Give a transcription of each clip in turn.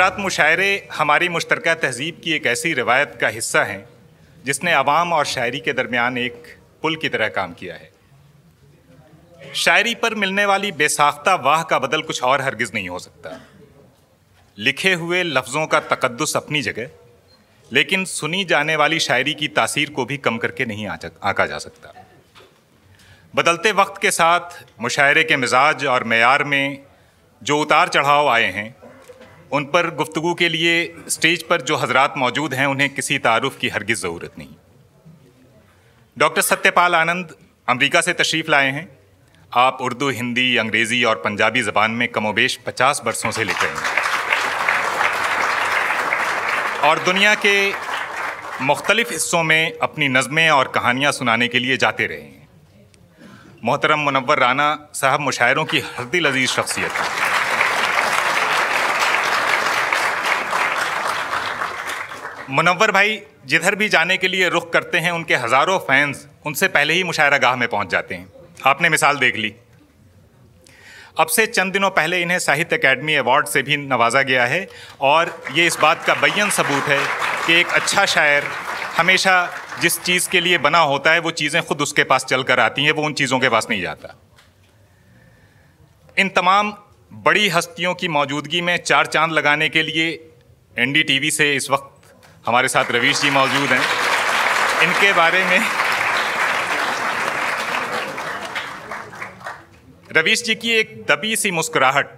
हज़रत मुशायरे हमारी मुश्तरक तहज़ीब की एक ऐसी रवायत का हिस्सा हैं, जिसने आवाम और शायरी के दरमियान एक पुल की तरह काम किया है। शायरी पर मिलने वाली बेसाख्ता वाह का बदल कुछ और हरगिज़ नहीं हो सकता। लिखे हुए लफ्ज़ों का तकदस अपनी जगह, लेकिन सुनी जाने वाली शायरी की तासीर को भी कम करके नहीं आका जा सकता। बदलते वक्त के साथ मुशायरे के मिजाज और मैार में जो उतार चढ़ाव आए हैं उन पर गुफ्तु के लिए स्टेज पर जो हजरात मौजूद हैं, उन्हें किसी तारुफ की हरगिज़ ज़रूरत नहीं। डॉक्टर सत्यपाल आनंद अमेरिका से तशरीफ़ लाए हैं। आप उर्दू, हिंदी, अंग्रेज़ी और पंजाबी ज़बान में कमोबेश पचास बरसों से लिख रहे हैं। और दुनिया के मुख्तलिफ़ हिस्सों में अपनी नज़में और कहानियाँ सुनाने के लिए जाते रहे हैं। मोहतरम मुनवर राना साहब मुशायरों की हरदिल अज़ीज़ शख्सियत हैं। मुनवर भाई जिधर भी जाने के लिए रुख करते हैं, उनके हज़ारों फैंस उनसे पहले ही मुशायरा गाह में पहुँच जाते हैं। आपने मिसाल देख ली। अब से चंद दिनों पहले इन्हें साहित्य अकेडमी अवार्ड से भी नवाजा गया है और ये इस बात का बैन सबूत है कि एक अच्छा शायर हमेशा जिस चीज़ के लिए बना होता है, वो चीज़ें खुद उसके पास चल कर आती हैं, वो उन चीज़ों के पास नहीं जाता। इन तमाम बड़ी हस्तियों की मौजूदगी में चार चाँद लगाने के लिए एनडीटीवी से इस वक्त हमारे साथ रवीश जी मौजूद हैं इनके बारे में रवीश जी की एक दबी सी मुस्कुराहट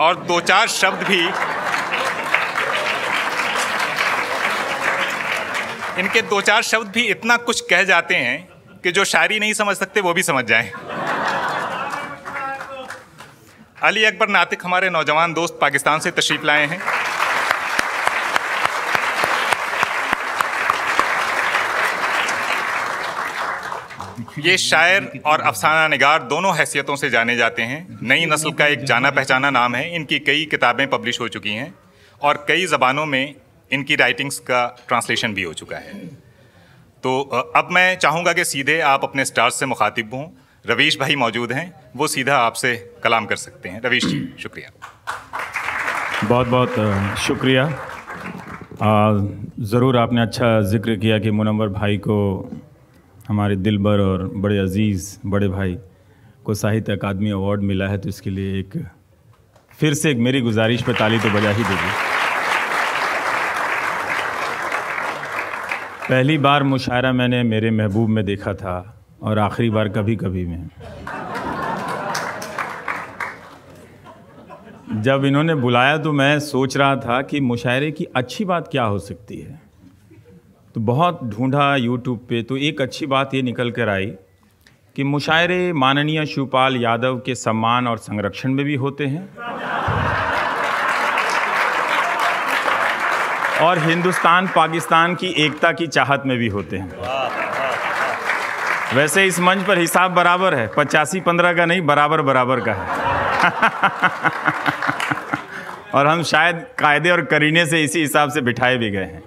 और दो चार शब्द भी इनके दो चार शब्द भी इतना कुछ कह जाते हैं कि जो शायरी नहीं समझ सकते, वो भी समझ जाएँ। अली अकबर नातिक हमारे नौजवान दोस्त पाकिस्तान से तशरीफ़ लाए हैं ये शायर और अफसाना निगार दोनों हैसियतों से जाने जाते हैं। नई नस्ल का एक जाना पहचाना नाम है। इनकी कई किताबें पब्लिश हो चुकी हैं और कई ज़बानों में इनकी राइटिंग्स का ट्रांसलेशन भी हो चुका है। तो अब मैं चाहूँगा कि सीधे आप अपने स्टार्स से मुखातिब हों। रवीश भाई मौजूद हैं। वो सीधा आपसे कलाम कर सकते हैं। रवीश जी, शुक्रिया। बहुत बहुत शुक्रिया। ज़रूर आपने अच्छा ज़िक्र किया कि मुनवर भाई को हमारे दिलबर और बड़े अज़ीज़, बड़े भाई को साहित्य अकादमी अवार्ड मिला है तो इसके लिए एक, फिर से एक मेरी गुजारिश पर ताली तो बजा ही देगी। पहली बार मुशायरा मैंने मेरे महबूब में देखा था, और आखिरी बार कभी कभी में। जब इन्होंने बुलाया तो मैं सोच रहा था कि मुशायरे की अच्छी बात क्या हो सकती है। तो बहुत ढूंढा यूट्यूब पे तो एक अच्छी बात ये निकल कर आई कि मुशायरे माननीय शिवपाल यादव के सम्मान और संरक्षण में भी होते हैं। और हिंदुस्तान, पाकिस्तान की एकता की चाहत में भी होते हैं। वैसे इस मंच पर हिसाब बराबर है, पचासी पंद्रह का नहीं बराबर बराबर का है। और हम शायद कायदे और करीने से इसी हिसाब से बिठाए भी गए हैं।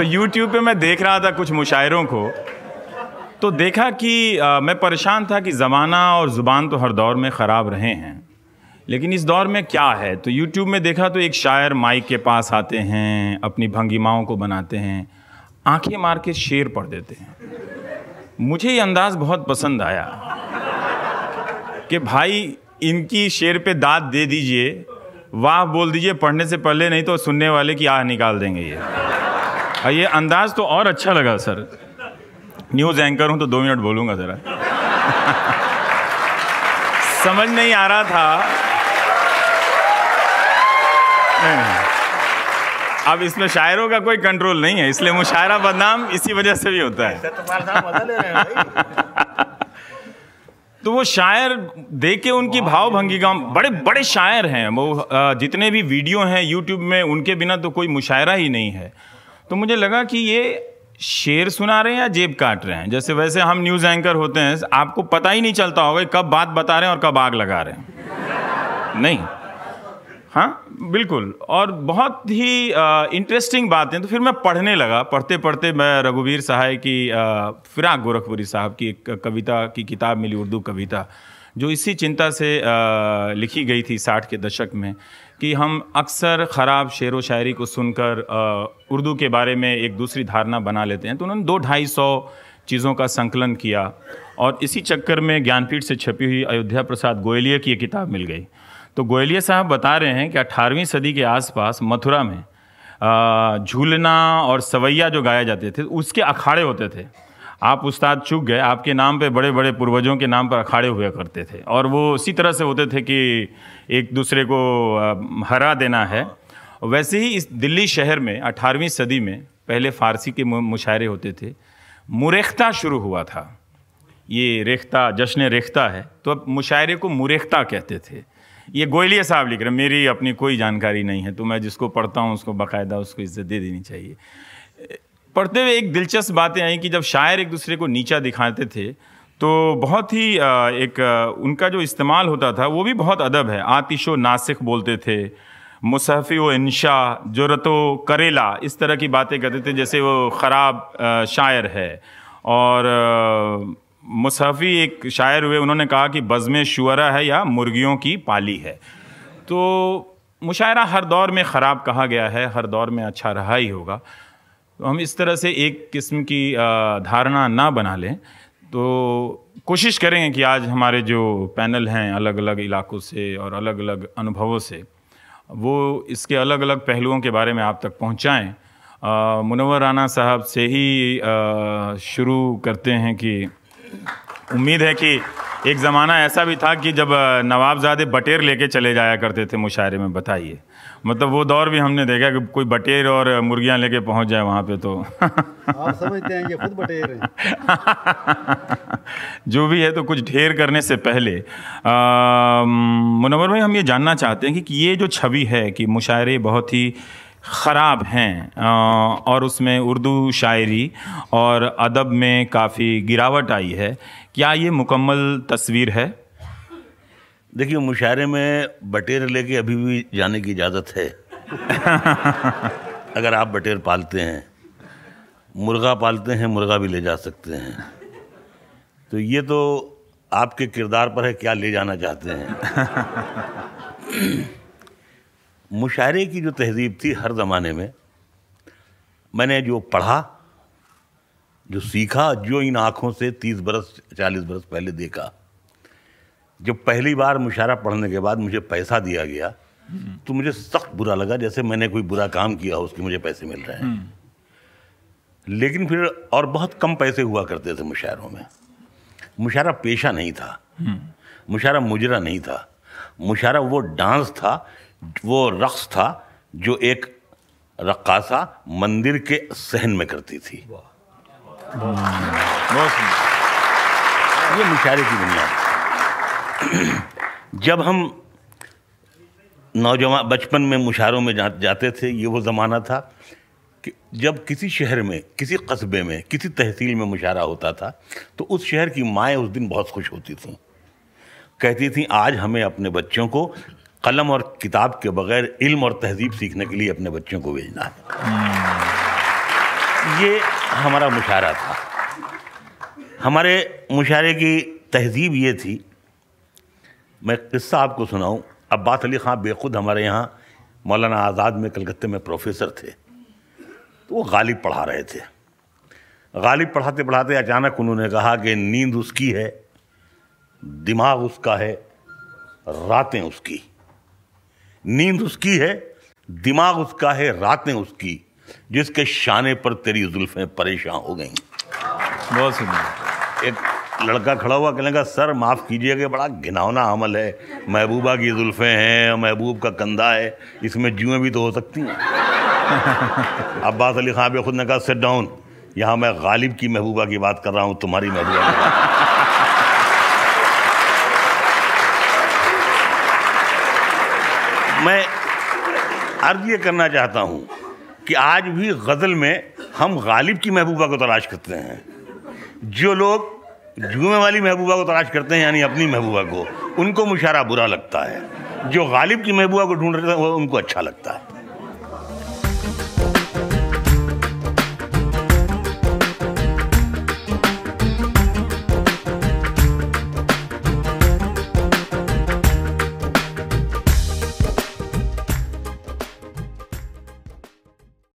तो YouTube पे मैं देख रहा था कुछ मुशायरों को। तो देखा कि आ, मैं परेशान था कि ज़माना और ज़ुबान तो हर दौर में ख़राब रहे हैं। लेकिन इस दौर में क्या है? तो YouTube में देखा तो एक शायर माइक के पास आते हैं अपनी भंगिमाओं को बनाते हैं आँखें मार के शेर पढ़ देते हैं। मुझे ये अंदाज़ बहुत पसंद आया कि भाई इनकी शेर पे दाद दे दीजिए वाह बोल दीजिए पढ़ने से पहले नहीं तो सुनने वाले की आह निकाल देंगे ये। ये अंदाज तो और अच्छा लगा सर। न्यूज़ एंकर हूँ तो दो मिनट बोलूँगा ज़रा। समझ नहीं आ रहा था। अब इसमें शायरों का कोई कंट्रोल नहीं है इसलिए मुशायरा बदनाम इसी वजह से भी होता है। तो वो शायर देख के उनकी भाव भंगिका बड़े बड़े शायर हैं। वो जितने भी वीडियो हैं यूट्यूब में उनके बिना तो कोई मुशायरा ही नहीं है। तो मुझे लगा कि ये शेर सुना रहे हैं या जेब काट रहे हैं? जैसे वैसे हम न्यूज़ एंकर होते हैं आपको पता ही नहीं चलता होगा कब बात बता रहे हैं और कब आग लगा रहे हैं। नहीं। हाँ बिल्कुल। और बहुत ही इंटरेस्टिंग बातें। तो फिर मैं पढ़ने लगा। पढ़ते पढ़ते मैं रघुवीर सहाय की फिराक गोरखपुरी साहब की एक कविता की किताब मिली उर्दू कविता जो इसी चिंता से आ, लिखी गई थी साठ के दशक में। कि हम अक्सर ख़राब शेर व शायरी को सुनकर उर्दू के बारे में एक दूसरी धारणा बना लेते हैं। तो उन्होंने दो ढाई सौ चीज़ों का संकलन किया और इसी चक्कर में ज्ञानपीठ से छपी हुई अयोध्या प्रसाद गोयलिया की एक किताब मिल गई। तो गोयलिया साहब बता रहे हैं कि अठारहवीं सदी के आसपास मथुरा में झूलना और सवैया जो गाए जाते थे, उसके अखाड़े होते थे। आप उस्ताद चुक गए, आपके नाम पे बड़े बड़े पूर्वजों के नाम पर अखाड़े हुआ करते थे। और वो इसी तरह से होते थे कि एक दूसरे को हरा देना है। वैसे ही इस दिल्ली शहर में, अठारहवीं सदी में, पहले फ़ारसी के मुशायरे होते थे। मुरेख्ता शुरू हुआ था। ये रेख्ता जश्न रेख्ता है। तो अब मुशायरे को मुरेख्ता कहते थे। ये गोयलिया साहब लिख रहे मेरी अपनी कोई जानकारी नहीं है तो मैं जिसको पढ़ता हूँ, उसको बाकायदा उसको इज़्ज़त दे देनी चाहिए। पढ़ते हुए एक दिलचस्प बातें आई कि जब शायर एक दूसरे को नीचा दिखाते थे तो बहुत ही एक उनका जो इस्तेमाल होता था, वो भी बहुत अदब है। आतिशो नासिक बोलते थे मुसहफ़ी व इंशा जरतो करेला, इस तरह की बातें करते थे, जैसे वो ख़राब शायर है। और मुसहफ़ी एक शायर हुए, उन्होंने कहा कि बज़म शुरा है या मुर्गियों की पाली है। तो मुशायरा हर दौर में ख़राब कहा गया है, हर दौर में अच्छा रहा ही होगा। तो हम इस तरह से एक किस्म की धारणा ना बना लें। तो कोशिश करेंगे कि आज हमारे जो पैनल हैं अलग अलग इलाकों से और अलग अलग अनुभवों से, वो इसके अलग अलग पहलुओं के बारे में आप तक पहुँचाएँ। मुनवर राना साहब से ही शुरू करते हैं कि उम्मीद है कि एक ज़माना ऐसा भी था कि जब नवाबजादे बटेर लेके चले जाया करते थे मुशायरे में, बताइए। मतलब वो दौर भी हमने देखा कि कोई बटेर और मुर्गियाँ लेके पहुँच जाए वहाँ पे तो। आप समझते हैं ये खुद बटेर हैं। जो भी है तो कुछ ढेर करने से पहले मुनवर भाई हम ये जानना चाहते हैं कि ये जो छवि है कि मुशायरे बहुत ही ख़राब हैं और उसमें उर्दू शायरी और अदब में काफ़ी गिरावट आई है क्या ये मुकम्मल तस्वीर है? देखिए मुशायरे में बटेर लेके अभी भी जाने की इजाज़त है। अगर आप बटेर पालते हैं मुर्गा पालते हैं मुर्गा भी ले जा सकते हैं। तो ये तो आपके किरदार पर है क्या ले जाना चाहते हैं? मुशायरे की जो तहजीब थी हर ज़माने में मैंने जो पढ़ा जो सीखा जो इन आँखों से तीस बरस चालीस बरस पहले देखा जब पहली बार मुशायरा पढ़ने के बाद मुझे पैसा दिया गया तो मुझे सख्त बुरा लगा जैसे मैंने कोई बुरा काम किया हो उसके मुझे पैसे मिल रहे हैं। लेकिन फिर और बहुत कम पैसे हुआ करते थे मुशायरों में। मुशारा पेशा नहीं था। मुशारा मुजरा नहीं था। मुशारा वो डांस था वो रक्स था जो एक रक्कासा मंदिर के सहन में करती थी। ये मुशारे की दुनिया जब हम नौजवान, बचपन में मुशायरों में जाते थे, ये वो ज़माना था कि जब किसी शहर में, किसी कस्बे में, किसी तहसील में मुशायरा होता था तो उस शहर की माएँ उस दिन बहुत खुश होती थीं। कहती थी, आज हमें अपने बच्चों को कलम और किताब के बगैर इल्म और तहजीब सीखने के लिए अपने बच्चों को भेजना है। ये हमारा मुशारा था। हमारे मुशारे की तहजीब ये थी मैं किस्सा आपको सुनाऊं। अब्बास अली ख़ान बेखुद हमारे यहाँ मौलाना आज़ाद में कलकत्ते में प्रोफेसर थे। तो वो गालिब पढ़ा रहे थे। गालिब पढ़ाते पढ़ाते अचानक उन्होंने कहा कि नींद उसकी है दिमाग उसका है रातें उसकी। नींद उसकी है दिमाग उसका है रातें उसकी जिसके शाने पर तेरी जुल्फें परेशान हो गई। बहुत सुंदर एक लड़का खड़ा हुआ कहने का सर माफ़ कीजिएगा बड़ा घिनौना अमल है। महबूबा की जुल्फ़ें हैं महबूब का कंधा है इसमें जुएँ भी तो हो सकती हैं। अब्बास अली खान भी खुद ने कहा सेट डाउन यहाँ मैं गालिब की महबूबा की बात कर रहा हूँ तुम्हारी महबूबा की मैं अर्ज़ ये करना चाहता हूँ कि आज भी गज़ल में हम गालिब की महबूबा को तलाश करते हैं। जो लोग जुए वाली महबूबा को तलाश करते हैं, यानी अपनी महबूबा को। उनको मुशारा बुरा लगता है। जो गालिब की महबूबा को ढूंढ रहे हैं, वो उनको अच्छा लगता है।